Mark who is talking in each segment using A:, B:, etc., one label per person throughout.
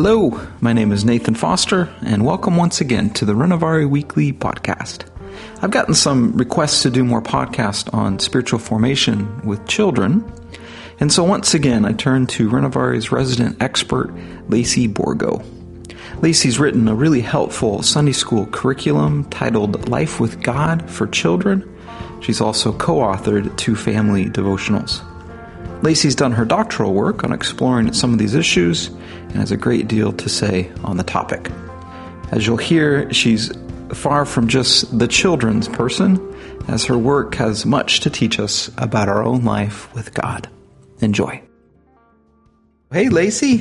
A: Hello, my name is Nathan Foster, and welcome once again to the Renovaré Weekly podcast. I've gotten some requests to do more podcasts on spiritual formation with children, and so once again I turn to Renovaré's resident expert, Lacy Borgo. Lacy's written a really helpful Sunday school curriculum titled Life with God for Children. She's also co authored two family devotionals. Lacy's done her doctoral work on exploring some of these issues and has a great deal to say on the topic. As you'll hear, she's far from just the children's person, as her work has much to teach us about our own life with God. Enjoy. Hey, Lacey.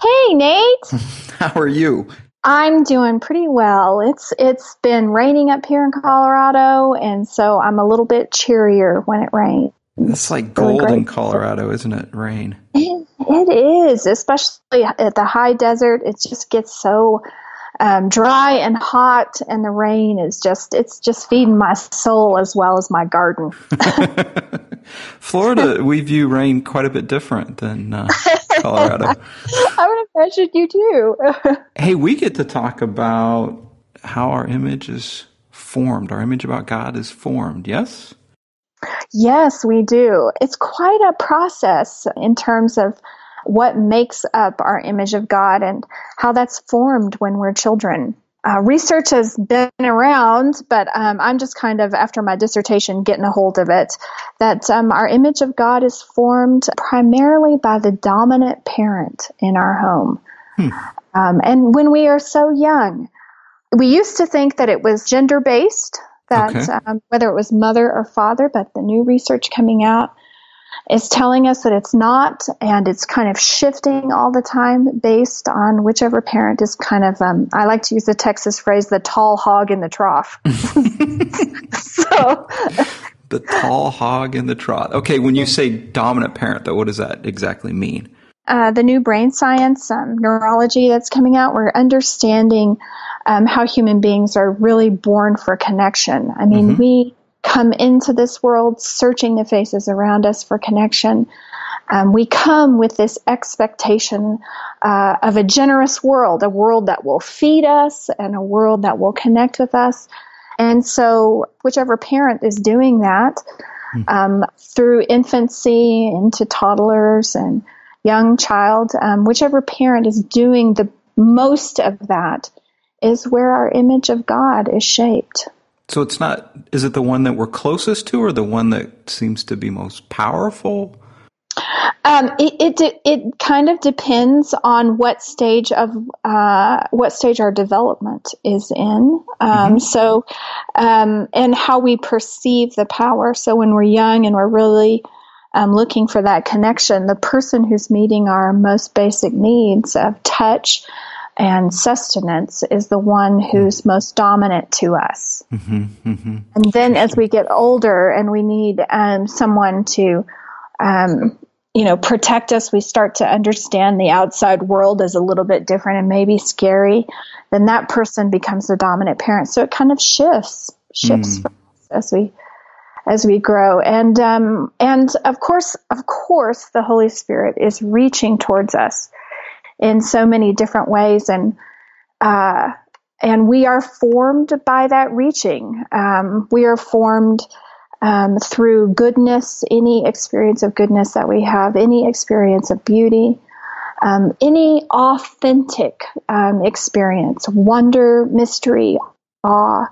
B: Hey, Nate.
A: How are you?
B: I'm doing pretty well. It's it's been raining up here in Colorado, and so I'm a little bit cheerier when it rains.
A: It's like gold in Colorado, isn't it? Rain.
B: It, it is, especially at the high desert. It just gets so um, dry and hot, and the rain is just it's just feeding my soul as well as my garden.
A: Florida, we view rain quite a bit different than uh, Colorado.
B: I would imagine you do.
A: hey, we get to talk about how our image is formed. Our image about God is formed. Yes.
B: Yes, we do. It's quite a process in terms of what makes up our image of God and how that's formed when we're children. Uh, research has been around, but um, I'm just kind of, after my dissertation, getting a hold of it, that um, our image of God is formed primarily by the dominant parent in our home. Hmm. Um, and when we are so young, we used to think that it was gender based, that okay. um, whether it was mother or father, but the new research coming out is telling us that it's not, and it's kind of shifting all the time based on whichever parent is kind of, um, I like to use the Texas phrase, the tall hog in the trough. so.
A: The tall hog in the trough. Okay, when you say dominant parent, though, what does that exactly mean?
B: Uh, the new brain science, um, neurology that's coming out, we're understanding um, how human beings are really born for connection. I mean, mm-hmm. we come into this world searching the faces around us for connection. Um, we come with this expectation uh, of a generous world, a world that will feed us and a world that will connect with us. And so, whichever parent is doing that mm-hmm. um, through infancy into toddlers and young child, um, whichever parent is doing the most of that is where our image of God is shaped.
A: So it's not, is it the one that we're closest to or the one that seems to be most powerful?
B: Um, it, it, it kind of depends on what stage of uh, what stage our development is in. Um, mm-hmm. So, um, and how we perceive the power. So when we're young and we're really um, looking for that connection, the person who's meeting our most basic needs of touch, and sustenance is the one who's most dominant to us. Mm-hmm, mm-hmm. And then as we get older and we need um, someone to, um, you know, protect us, we start to understand the outside world is a little bit different and maybe scary. Then that person becomes the dominant parent. So it kind of shifts, shifts mm. as we as we grow. And um, and of course, of course, the Holy Spirit is reaching towards us in so many different ways, and uh, and we are formed by that reaching. Um, we are formed um, through goodness, any experience of goodness that we have, any experience of beauty. Um, any authentic um, experience, wonder, mystery, awe,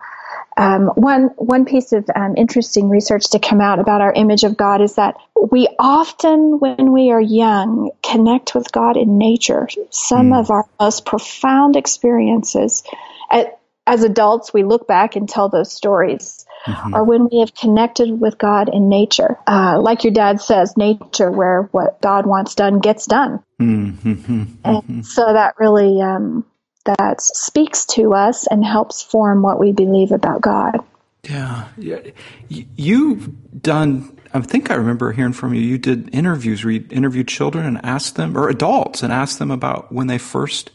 B: um, one one piece of um, interesting research to come out about our image of God is that we often, when we are young, connect with God in nature. Some mm. of our most profound experiences, at, as adults, we look back and tell those stories. Mm-hmm. Or when we have connected with God in nature, uh, like your dad says, nature where what God wants done gets done, mm-hmm. and so that really um, that speaks to us and helps form what we believe about God.
A: Yeah, yeah. You've done. I think I remember hearing from you. You did interviews where you interviewed children and asked them, or adults, and asked them about when they first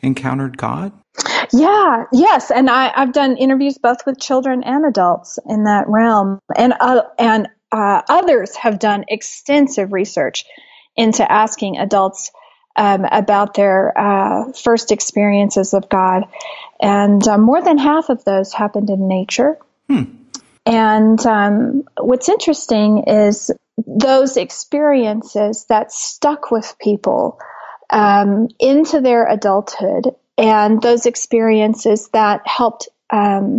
A: encountered God.
B: Yeah, yes, and I, have done interviews both with children and adults in that realm, and uh, and uh, others have done extensive research into asking adults um, about their uh, first experiences of God. And uh, more than half of those happened in nature. Hmm. And um, what's interesting is those experiences that stuck with people um, into their adulthood and those experiences that helped um,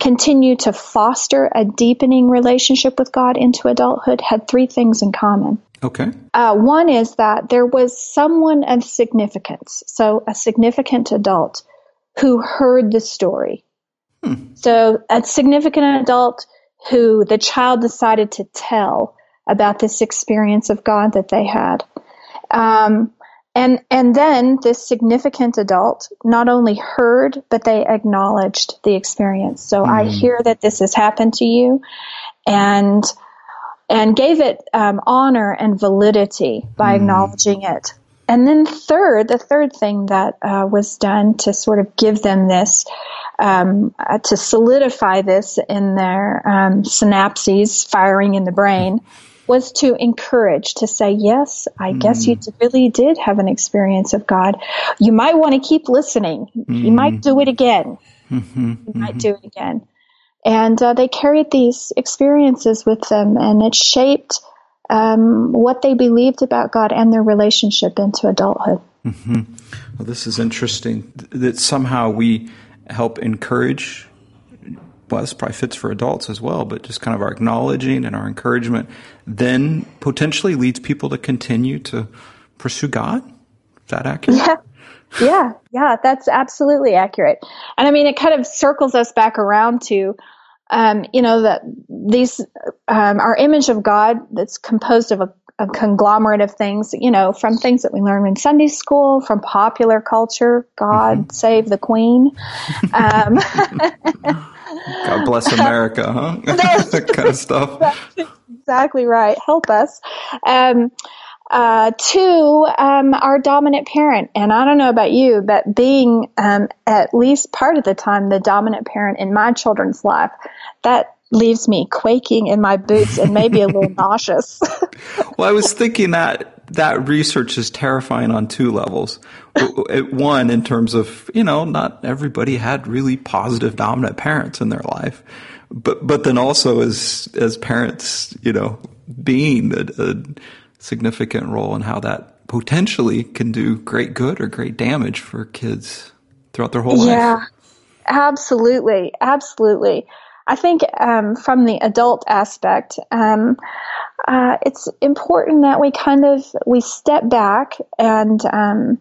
B: continue to foster a deepening relationship with God into adulthood had three things in common.
A: Okay.
B: Uh, one is that there was someone of significance, so a significant adult, who heard the story. Hmm. So a significant adult who the child decided to tell about this experience of God that they had. Um, and, and then this significant adult not only heard, but they acknowledged the experience. So mm. I hear that this has happened to you and, and gave it um, honor and validity by mm. acknowledging it. And then third, the third thing that uh, was done to sort of give them this, um, uh, to solidify this in their um, synapses firing in the brain was to encourage, to say, yes, I mm. guess you mm. really did have an experience of God. You might want to keep listening. Mm. You might do it again. Mm-hmm. You mm-hmm. might do it again. And uh, they carried these experiences with them, and it shaped um, what they believed about God and their relationship into adulthood.
A: Mm-hmm. Well, this is interesting that somehow we help encourage well, this probably fits for adults as well, but just kind of our acknowledging and our encouragement then potentially leads people to continue to pursue God. Is that accurate?
B: Yeah. Yeah, yeah, that's absolutely accurate. And I mean, it kind of circles us back around to, um, you know, that these, um, our image of God that's composed of a, a, conglomerate of things, you know, from things that we learn in Sunday school, from popular culture, God mm-hmm. save the Queen. Um,
A: God bless America, huh? that kind of stuff.
B: Exactly right. Help us. Uh, two, um, our dominant parent. And I don't know about you, but being um, at least part of the time the dominant parent in my children's life, that leaves me quaking in my boots and maybe a little nauseous.
A: well, I was thinking that that research is terrifying on two levels. One, in terms of, you know, not everybody had really positive dominant parents in their life. But, but then also as, as parents, you know, being a, a significant role in how that potentially can do great good or great damage for kids throughout their whole life.
B: Yeah, absolutely. Absolutely. I think um, from the adult aspect, um, uh, it's important that we kind of we step back and um,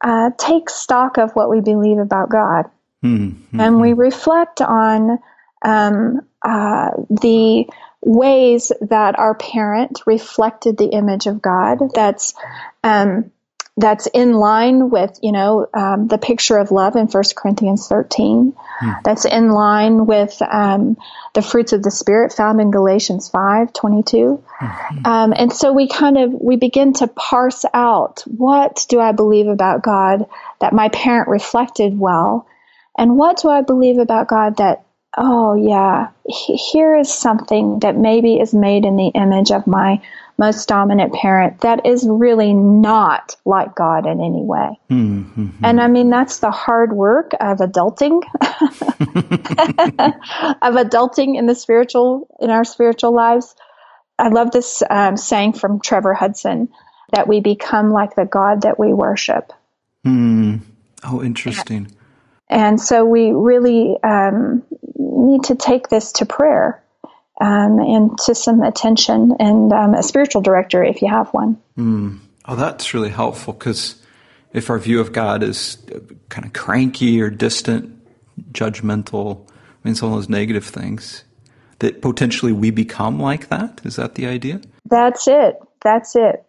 B: uh, take stock of what we believe about God, mm-hmm. and we reflect on um, uh, the ways that our parent reflected the image of God. That's um, that's in line with, you know, um, the picture of love in 1 Corinthians 13. Hmm. That's in line with um, the fruits of the Spirit found in Galatians 5, 22. Mm-hmm. Um, and so we kind of, we begin to parse out, what do I believe about God that my parent reflected well? And what do I believe about God that oh yeah, here is something that maybe is made in the image of my most dominant parent that is really not like God in any way. Mm-hmm. And I mean, that's the hard work of adulting, of adulting in the spiritual, in our spiritual lives. I love this um, saying from Trevor Hudson that we become like the God that we worship.
A: Mm. Oh, interesting.
B: And so we really um, need to take this to prayer um, and to some attention and um, a spiritual director if you have one.
A: Mm. Oh, that's really helpful because if our view of God is kind of cranky or distant, judgmental, I mean, some of those negative things, that potentially we become like that. Is that the idea?
B: That's it. That's it.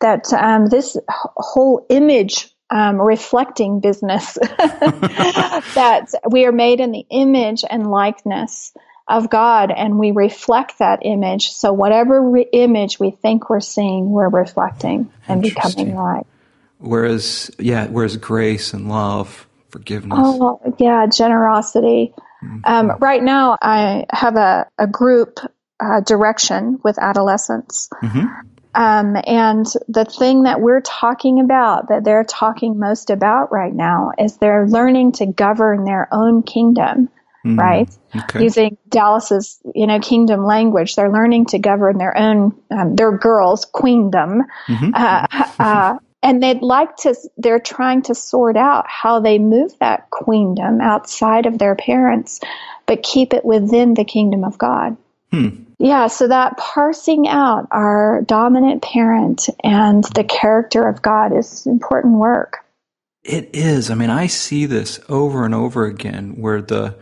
B: That um, this whole image um, reflecting business that we are made in the image and likeness of God and we reflect that image. So whatever re- image we think we're seeing, we're reflecting and becoming like.
A: Whereas, yeah, whereas grace and love, forgiveness.
B: Oh, yeah, generosity. Mm-hmm. Um, right now, I have a, a group uh, direction with adolescents. Mm-hmm. Um, and the thing that we're talking about, that they're talking most about right now, is they're learning to govern their own kingdom, mm, right? Okay. Using Dallas's, you know, kingdom language, they're learning to govern their own, um, their girls' queendom. Mm-hmm. Uh, uh, and they'd like to, they're trying to sort out how they move that queendom outside of their parents, but keep it within the kingdom of God. Hmm. Yeah, so that parsing out our dominant parent and the character of God is important work.
A: It is. I mean, I see this over and over again where the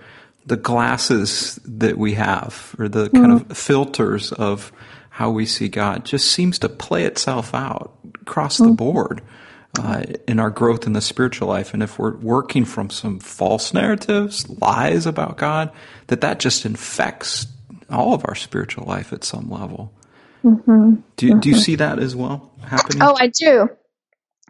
A: the glasses that we have or the kind mm-hmm. of filters of how we see God just seems to play itself out across mm-hmm. the board uh, in our growth in the spiritual life. And if we're working from some false narratives, lies about God, that that just infects all of our spiritual life at some level. Mm-hmm. Do, mm-hmm. do you mm-hmm. see that as well happening?
B: Oh, I do.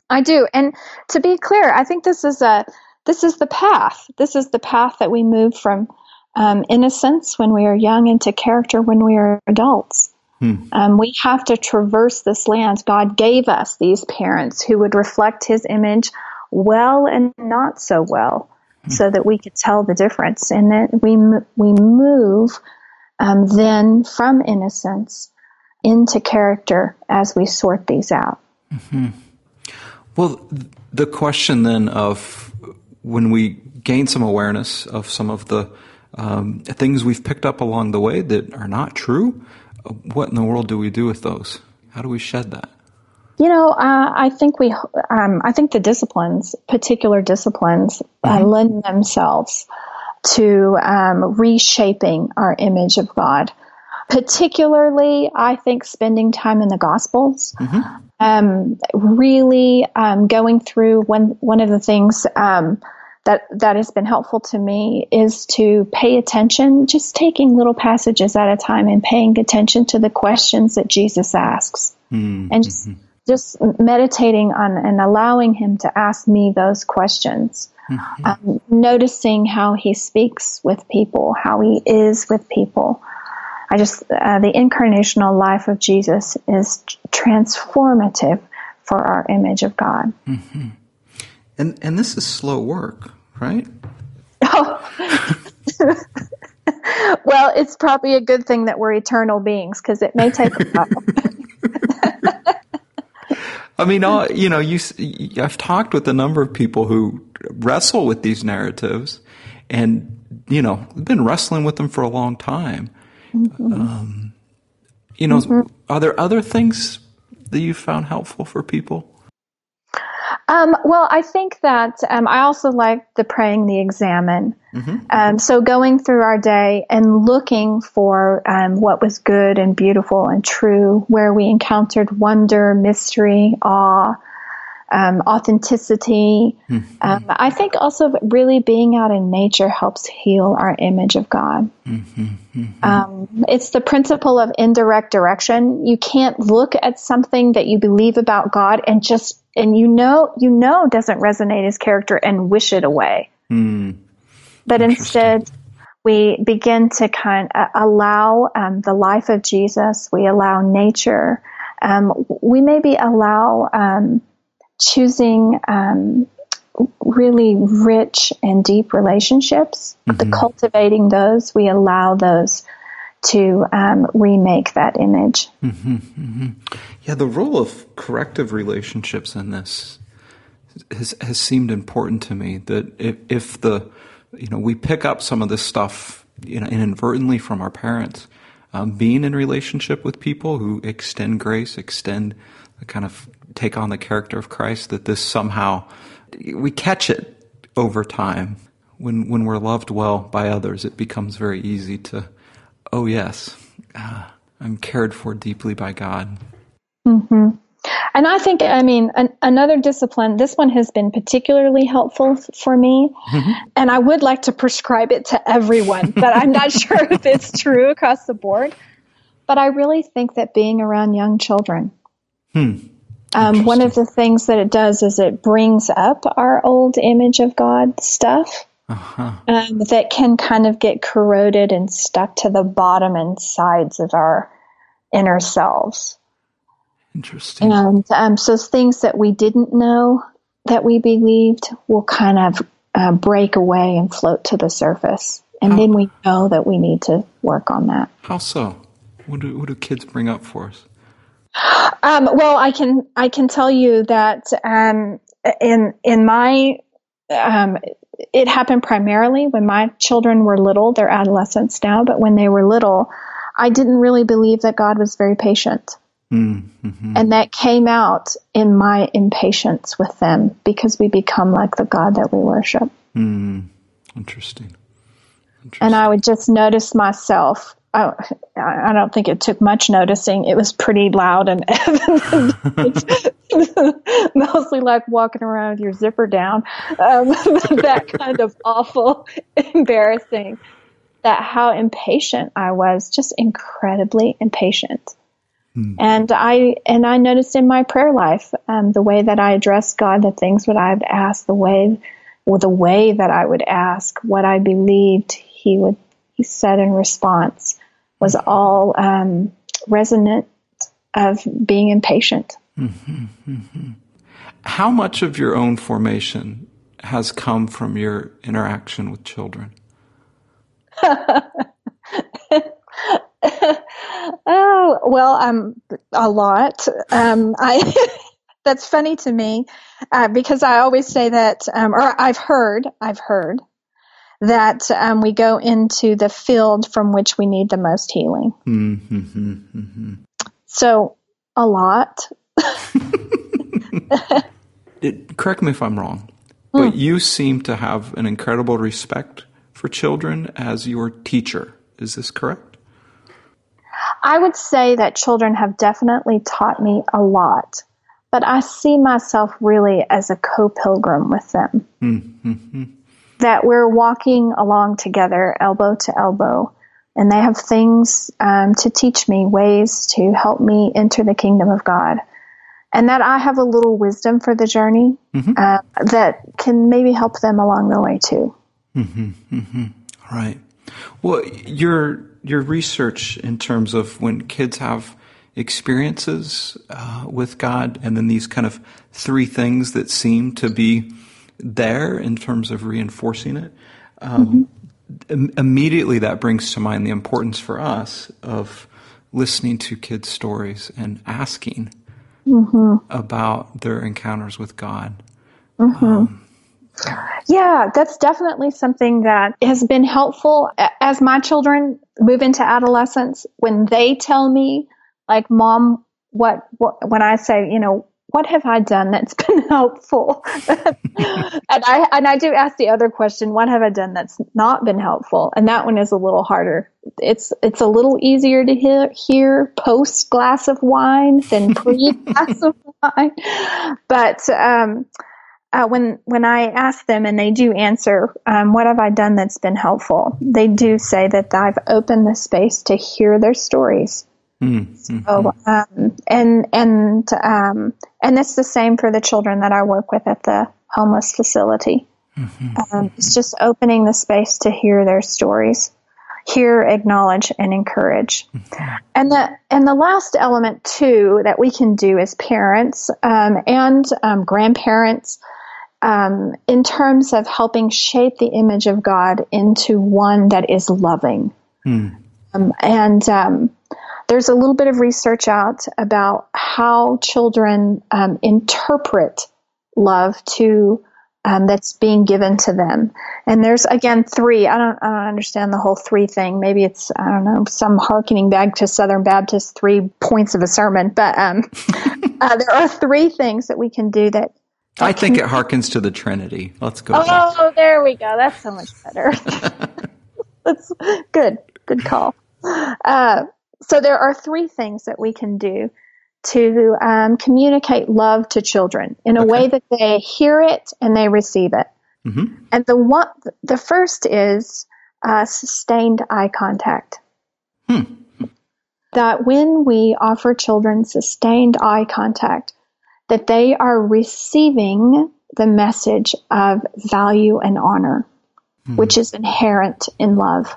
B: I do. And to be clear, I think this is a this is the path. This is the path that we move from um, innocence when we are young into character when we are adults. Hmm. Um, we have to traverse this land. God gave us these parents who would reflect His image well and not so well, hmm. so that we could tell the difference. And then we we move um, then from innocence into character as we sort these out. Mm-hmm.
A: Well, the question then of when we gain some awareness of some of the um, things we've picked up along the way that are not true, what in the world do we do with those? How do we shed that?
B: You know, uh, I think we, um, I think the disciplines, particular disciplines, uh, mm-hmm. lend themselves to um, reshaping our image of God. Particularly, I think spending time in the Gospels, mm-hmm. um, really um, going through one one of the things um, that that has been helpful to me is to pay attention, just taking little passages at a time and paying attention to the questions that Jesus asks, mm-hmm. and just just meditating on and allowing Him to ask me those questions. Mm-hmm. Um, noticing how he speaks with people, how he is with people. I just, uh, the incarnational life of Jesus is transformative for our image of God. Mm-hmm.
A: And, and this is slow work, right?
B: Oh. well, it's probably a good thing that we're eternal beings because it may take a while.
A: I mean, all, you know, you, I've talked with a number of people who wrestle with these narratives and, you know, been wrestling with them for a long time. Mm-hmm. Um, you know, mm-hmm. are there other things that you found helpful for people?
B: Um, well, I think that um, I also like the praying the examen. Mm-hmm. Um, so going through our day and looking for um, what was good and beautiful and true, where we encountered wonder, mystery, awe, um, authenticity. Mm-hmm. Um, I think also really being out in nature helps heal our image of God. Mm-hmm. Mm-hmm. Um, it's the principle of indirect direction. You can't look at something that you believe about God and just and you know you know doesn't resonate his character and wish it away. Mm. But instead, we begin to kind of allow um, the life of Jesus. We allow nature. Um, we maybe allow um, choosing um, really rich and deep relationships, mm-hmm. the cultivating those, we allow those to um, remake that image. Mm-hmm,
A: mm-hmm. Yeah, the role of corrective relationships in this has, has seemed important to me. That if, if the you know we pick up some of this stuff you know inadvertently from our parents, um, being in relationship with people who extend grace, extend the kind of take on the character of Christ, that this somehow we catch it over time. When when we're loved well by others, it becomes very easy to, oh yes, uh, I'm cared for deeply by God.
B: Mm-hmm. And I think, I mean, an, another discipline, this one has been particularly helpful for me. Mm-hmm. And I would like to prescribe it to everyone, but I'm not sure if it's true across the board. But I really think that being around young children, hmm. Um, one of the things that it does is it brings up our old image of God stuff uh-huh. um, that can kind of get corroded and stuck to the bottom and sides of our inner selves.
A: Interesting.
B: And um, so things that we didn't know that we believed will kind of uh, break away and float to the surface. And
A: How-
B: then we know that we need to work on that.
A: How so? What do, what do kids bring up for us?
B: Um, well, I can I can tell you that um, in in my um, it happened primarily when my children were little. They're adolescents now, but when they were little, I didn't really believe that God was very patient,
A: Mm-hmm.
B: and that came out in my impatience with them because we become like the God that we worship.
A: Mm. Interesting.
B: And I would just notice myself. I, I don't think it took much noticing. It was pretty loud and. Mostly like walking around with your zipper down. Um, that kind of awful, embarrassing. That how impatient I was, just incredibly impatient. And I and I noticed in my prayer life um, the way that I addressed God, the things that I'd ask, the way, well, the way that I would ask, what I believed He would, He said in response, was all um, resonant of being impatient.
A: How much of your own formation has come from your interaction with children?
B: Oh well, um, a lot. Um, I that's funny to me uh, because I always say that, um, or I've heard, I've heard that um, we go into the field from which we need the most healing.
A: Mm-hmm. mm-hmm, mm-hmm.
B: So a lot.
A: It, correct me if I'm wrong, hmm. but you seem to have an incredible respect for children as your teacher. Is this correct?
B: I would say that children have definitely taught me a lot, but I see myself really as a co pilgrim with them. Mm-hmm, That we're walking along together, elbow to elbow, and they have things um, to teach me, ways to help me enter the kingdom of God. And that I have a little wisdom for the journey uh, that can maybe help them along the way too.
A: Right. Well, your your research in terms of when kids have experiences uh, with God, and then these kind of three things that seem to be there in terms of reinforcing it. Um, mm-hmm. im- immediately, that brings to mind the importance for us of listening to kids' stories and asking mm-hmm. about their encounters with God. Mm-hmm.
B: Um, yeah, that's definitely something that has been helpful as my children move into adolescence. When they tell me, like, "Mom, what?" what when I say, you know, what have I done that's been helpful? and I and I do ask the other question, what have I done that's not been helpful? And that one is a little harder. It's it's a little easier to hear, hear post glass of wine than pre glass of wine, but. um uh, when when I ask them and they do answer, um, what have I done that's been helpful? They do say that I've opened the space to hear their stories. So, um, and and um, and it's the same for the children that I work with at the homeless facility. Um, it's just opening the space to hear their stories, hear, acknowledge, and encourage. And the and the last element too that we can do as parents um, and um, grandparents um, in terms of helping shape the image of God into one that is loving. Um, and um, there's a little bit of research out about how children um, interpret love to um, that's being given to them. And there's again three. I don't, I don't understand the whole three thing. Maybe it's I don't know some harkening back to Southern Baptist three points of a sermon. But um, uh, there are three things that we can do that
A: I think it harkens to the Trinity. Let's go. that.
B: Oh, there we go. That's so much better. That's good. Good call. Uh, so there are three things that we can do to um, communicate love to children in a way that they hear it and they receive it. And the one, the first is uh, sustained eye contact. That when we offer children sustained eye contact, that they are receiving the message of value and honor, which is inherent in love.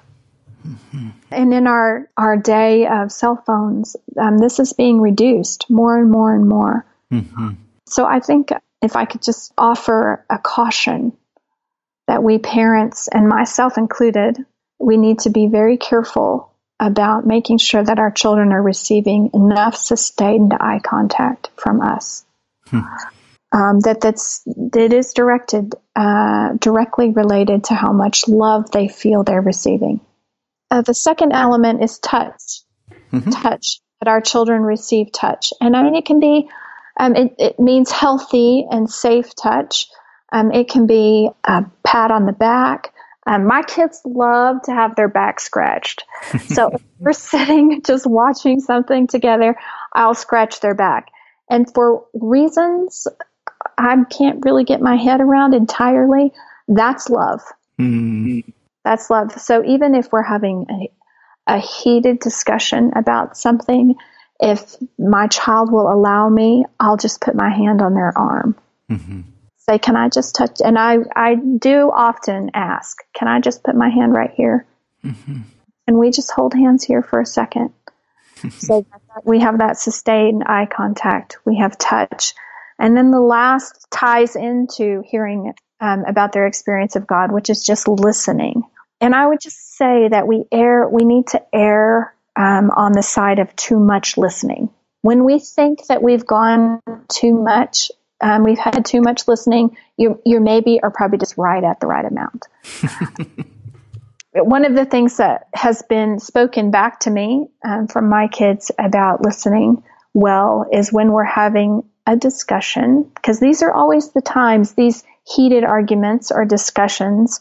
B: Mm-hmm. And in our, our day of cell phones, um, this is being reduced more and more and more. Mm-hmm. So I think if I could just offer a caution that we parents, and myself included, we need to be very careful about making sure that our children are receiving enough sustained eye contact from us. Hmm. Um, that that's that is directed uh, directly related to how much love they feel they're receiving. Uh, the second element is touch. Mm-hmm. Touch that our children receive touch, and I mean it can be um, it, it, means healthy and safe touch. Um, it can be a pat on the back. Um, my kids love to have their back scratched. So if we're sitting just watching something together, I'll scratch their back. And for reasons I can't really get my head around entirely, that's love. Mm-hmm. That's love. So even if we're having a, a heated discussion about something, if my child will allow me, I'll just put my hand on their arm. Mm-hmm say, can I just touch? And I, I do often ask, can I just put my hand right here? Mm-hmm. And we just hold hands here for a second. so we have that sustained eye contact. We have touch. And then the last ties into hearing um, about their experience of God, which is just listening. And I would just say that we err, we need to err um, on the side of too much listening. When we think that we've gone too much um, we've had too much listening. You, you maybe are probably just right at the right amount. One of the things that has been spoken back to me um, from my kids about listening well is when we're having a discussion, because these are always the times, these heated arguments or discussions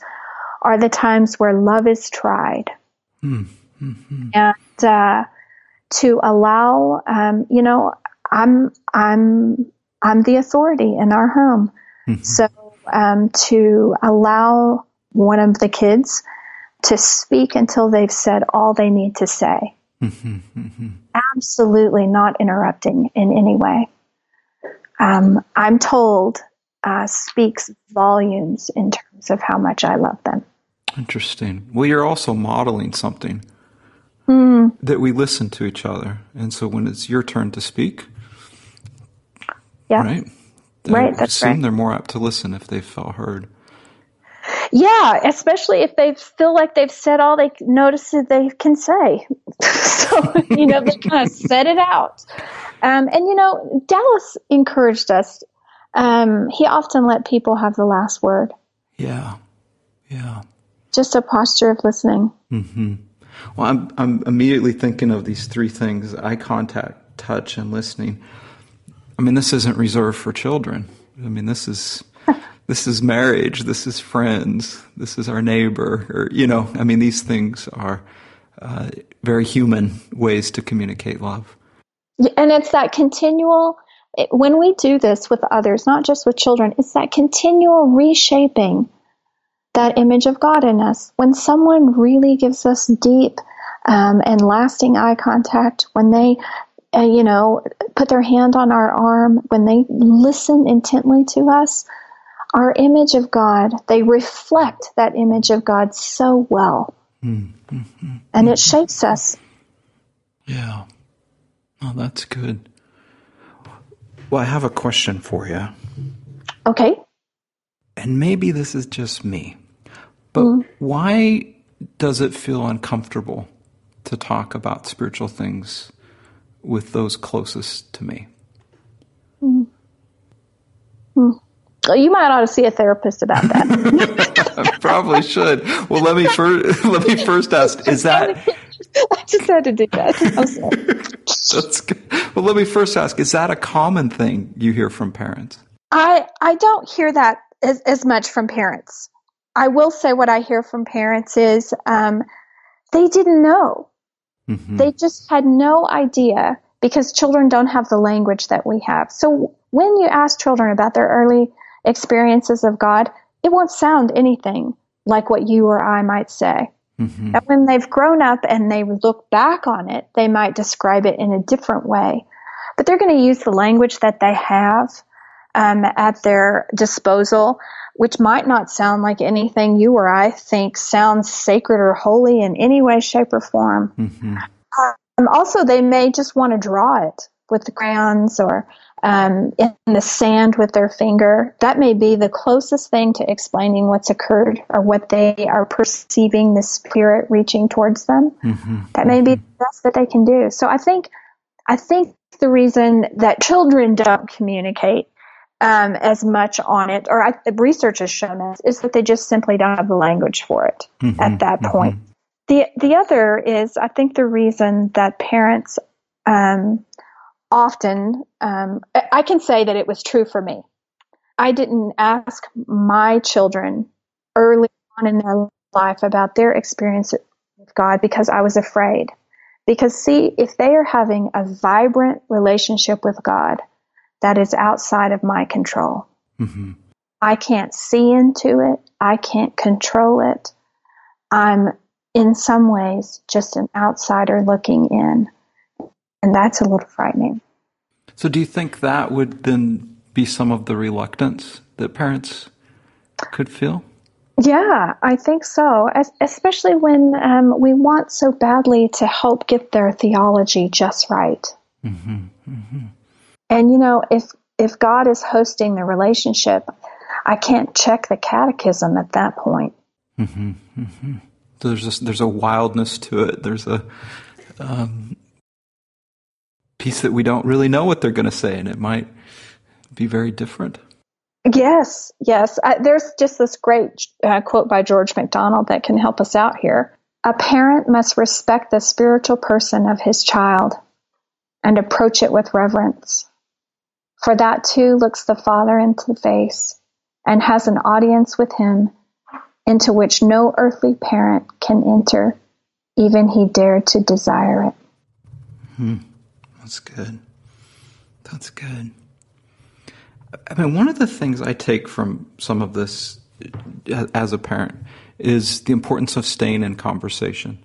B: are the times where love is tried. Mm-hmm. And uh, to allow, um, you know, I'm I'm I'm the authority in our home. Mm-hmm. So um, to allow one of the kids to speak until they've said all they need to say. Mm-hmm. Absolutely not interrupting in any way. Um, I'm told uh, speaks volumes in terms of how much I love them.
A: Interesting. Well, you're also modeling something mm. that we listen to each other. And so when it's your turn to speak,
B: yeah.
A: Right.
B: I right.
A: That's
B: right.
A: They're more apt to listen if they feel heard.
B: Yeah, especially if they feel like they've said all they notice that they can say. so, you know, they kind of set it out. Um, and, you know, Dallas encouraged us. Um, he often let people have the last word.
A: Yeah. Yeah.
B: Just a posture of listening.
A: Mm-hmm. Well, I'm, I'm immediately thinking of these three things eye contact, touch, and listening. I mean, this isn't reserved for children. I mean, this is this is marriage. This is friends. This is our neighbor. Or you know, I mean, these things are uh, very human ways to communicate love.
B: And it's that continual. When we do this with others, not just with children, it's that continual reshaping that image of God in us. When someone really gives us deep um, and lasting eye contact, when they uh, you know, put their hand on our arm, when they listen intently to us, our image of God, they reflect that image of God so well. Mm-hmm. And it shapes us.
A: Yeah. Oh, that's good. Well, I have a question for you.
B: Okay.
A: And maybe this is just me, but mm. why does it feel uncomfortable to talk about spiritual things with those closest to me.
B: Mm. Mm. Well, you might ought to see a therapist about that.
A: Probably should. Well, let me first let me first ask: Is that?
B: I just had to do that.
A: That's good. Well, let me first ask: Is that a common thing you hear from parents?
B: I I don't hear that as, as much from parents. I will say what I hear from parents is um, they didn't know. Mm-hmm. They just had no idea because children don't have the language that we have. So when you ask children about their early experiences of God, it won't sound anything like what you or I might say. Mm-hmm. And when they've grown up and they look back on it, they might describe it in a different way. But they're going to use the language that they have um, at their disposal. Which might not sound like anything you or I think sounds sacred or holy in any way, shape, or form. Mm-hmm. Um, also, they may just want to draw it with the crayons or um, in the sand with their finger. That may be the closest thing to explaining what's occurred or what they are perceiving the spirit reaching towards them. Mm-hmm. That may be the best that they can do. So I think, I think the reason that children don't communicate um, as much on it, or I, research has shown us, is that they just simply don't have the language for it mm-hmm. at that mm-hmm. point. The the other is, I think, the reason that parents um, often, um, I can say that it was true for me. I didn't ask my children early on in their life about their experience with God because I was afraid. Because, see, if they are having a vibrant relationship with God that is outside of my control, mm-hmm. I can't see into it, I can't control it. I'm in some ways just an outsider looking in. And that's a little frightening.
A: So, do you think that would then be some of the reluctance that parents could feel?
B: Yeah, I think so. As, especially when um, we want so badly to help get their theology just right. Mm-hmm, mm-hmm. And you know, if if God is hosting the relationship, I can't check the catechism at that point. Mm-hmm,
A: mm-hmm. there's a, there's a wildness to it. There's a um, piece that we don't really know what they're going to say, and it might be very different.
B: Yes, yes. I, there's just this great uh, quote by George MacDonald that can help us out here. A parent must respect the spiritual person of his child and approach it with reverence. For that too looks the Father into the face and has an audience with him into which no earthly parent can enter, even he dared to desire it.
A: Hmm. That's good. That's good. I mean, one of the things I take from some of this uh, as a parent is the importance of staying in conversation.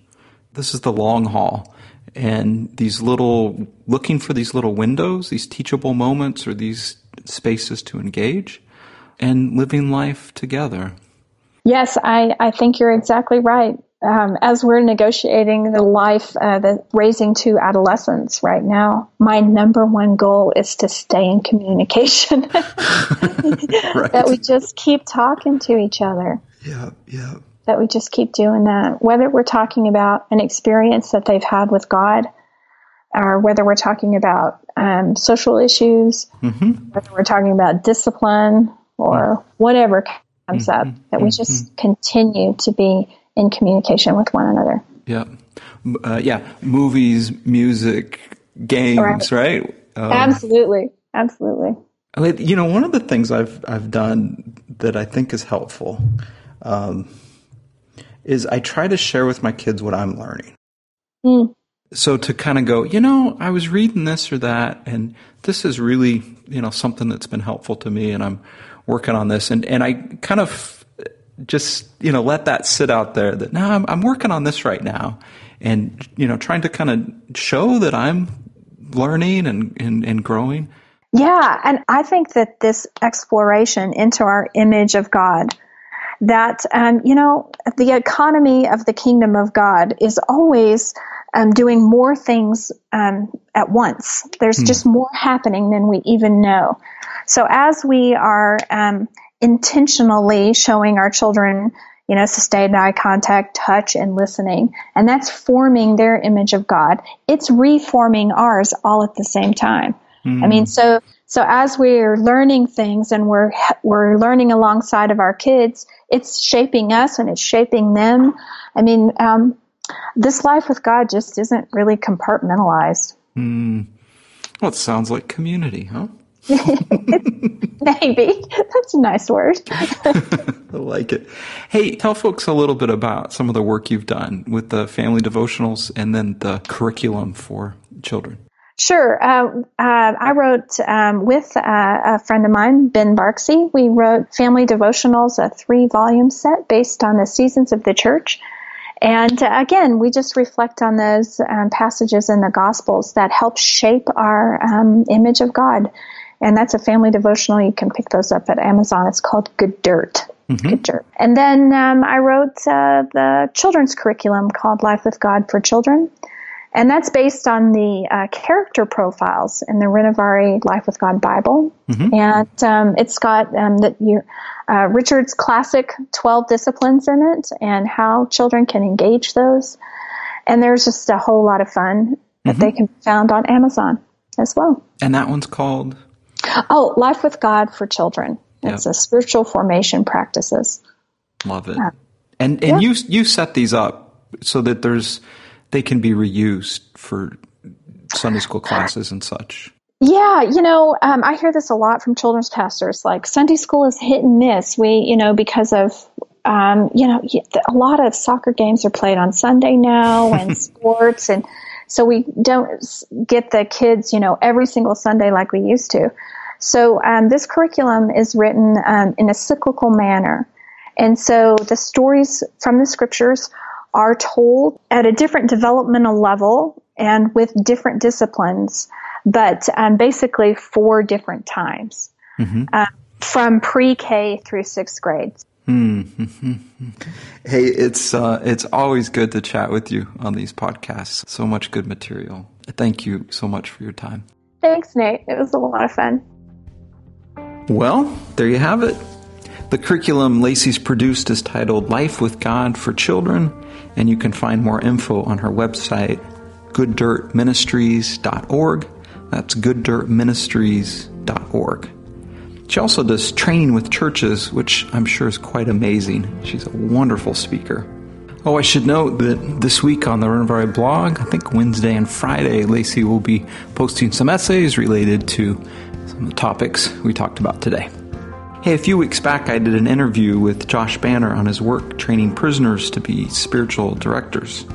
A: This is the long haul. And these little, looking for these little windows, these teachable moments, or these spaces to engage, and living life together.
B: Yes, I, I think you're exactly right um, as we're negotiating the life, uh, the raising two adolescents right now, my number one goal is to stay in communication. right. That we just keep talking to each other.
A: Yeah, yeah.
B: That we just keep doing that. Whether we're talking about an experience that they've had with God, or whether we're talking about um, social issues, mm-hmm. whether we're talking about discipline, or whatever comes mm-hmm. up, that we just mm-hmm. continue to be in communication with one another.
A: Yeah. Uh, yeah. Movies, music, games, right? right?
B: Um, Absolutely. Absolutely.
A: You know, one of the things I've I've done that I think is helpful um, is I try to share with my kids what I'm learning. Mm. So to kind of go, you know, I was reading this or that, and this is really, you know, something that's been helpful to me, and I'm working on this, and and I kind of just you know let that sit out there that now I'm, I'm working on this right now and you know trying to kind of show that i'm learning and, and, and growing
B: yeah and i think that this exploration into our image of god that um, you know the economy of the kingdom of god is always um, doing more things um, at once there's hmm. just more happening than we even know so as we are um, intentionally showing our children, you know, sustained eye contact, touch, and listening. And that's forming their image of God. It's reforming ours all at the same time. I mean, so, so as we're learning things and we're, we're learning alongside of our kids, it's shaping us and it's shaping them. I mean, um, this life with God just isn't really compartmentalized.
A: Mm. Well, it sounds like community, huh?
B: Maybe. That's a nice word.
A: I like it. Hey, tell folks a little bit about some of the work you've done with the family devotionals and then the curriculum for children.
B: Sure. Uh, uh, I wrote um, with uh, a friend of mine, Ben Barczi. We wrote Family Devotionals, a three volume set based on the seasons of the church. And uh, again, we just reflect on those um, passages in the Gospels that help shape our um, image of God and that's a family devotional. You can pick those up at Amazon. It's called Good Dirt. Mm-hmm. Good Dirt. And then um, I wrote uh, the children's curriculum called Life with God for Children. And that's based on the uh, character profiles in the Renovaré Life with God Bible. Mm-hmm. And um, it's got um, the, you, uh, Richard's classic 12 disciplines in it and how children can engage those. And there's just a whole lot of fun that mm-hmm. they can be found on Amazon as well.
A: And that one's called?
B: Oh, Life with God for Children. It's a spiritual formation practices.
A: Love it. Uh, and and you you set these up so that there's they can be reused for Sunday school classes and such.
B: Yeah, you know, um, I hear this a lot from children's pastors. Like Sunday school is hit and miss. We, you know, because of, um, you know, a lot of soccer games are played on Sunday now and sports, and so we don't get the kids, you know, every single Sunday like we used to. So um, this curriculum is written um, in a cyclical manner, and so the stories from the scriptures are told at a different developmental level and with different disciplines, but um, basically four different times mm-hmm. uh, from pre-K through sixth grade.
A: Mm-hmm. Hey, it's uh, it's always good to chat with you on these podcasts. So much good material. Thank you so much for your time.
B: Thanks, Nate. It was a lot of fun.
A: Well, there you have it. The curriculum Lacy's produced is titled Life with God for Children and you can find more info on her website, gooddirtministries.org. That's gooddirtministries.org. She also does training with churches, which I'm sure is quite amazing. She's a wonderful speaker. Oh, I should note that this week on the Renovaré blog, I think Wednesday and Friday, Lacy will be posting some essays related to some of the topics we talked about today. Hey, a few weeks back, I did an interview with Josh Banner on his work training prisoners to be spiritual directors.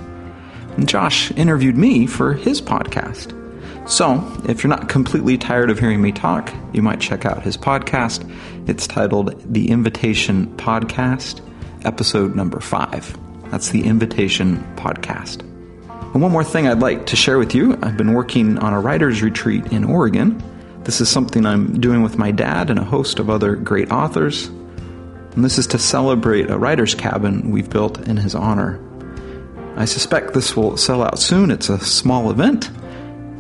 A: And Josh interviewed me for his podcast. So, if you're not completely tired of hearing me talk, you might check out his podcast. It's titled The Invitation Podcast, episode number five. That's the Invitation Podcast. And one more thing I'd like to share with you I've been working on a writer's retreat in Oregon this is something I'm doing with my dad and a host of other great authors. And this is to celebrate a writer's cabin we've built in his honor. I suspect this will sell out soon. It's a small event.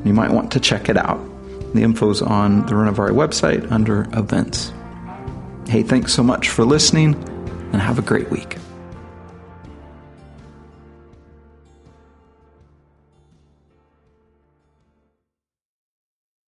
A: You might want to check it out. The info's on the Renovaré website under events. Hey, thanks so much for listening and have a great week.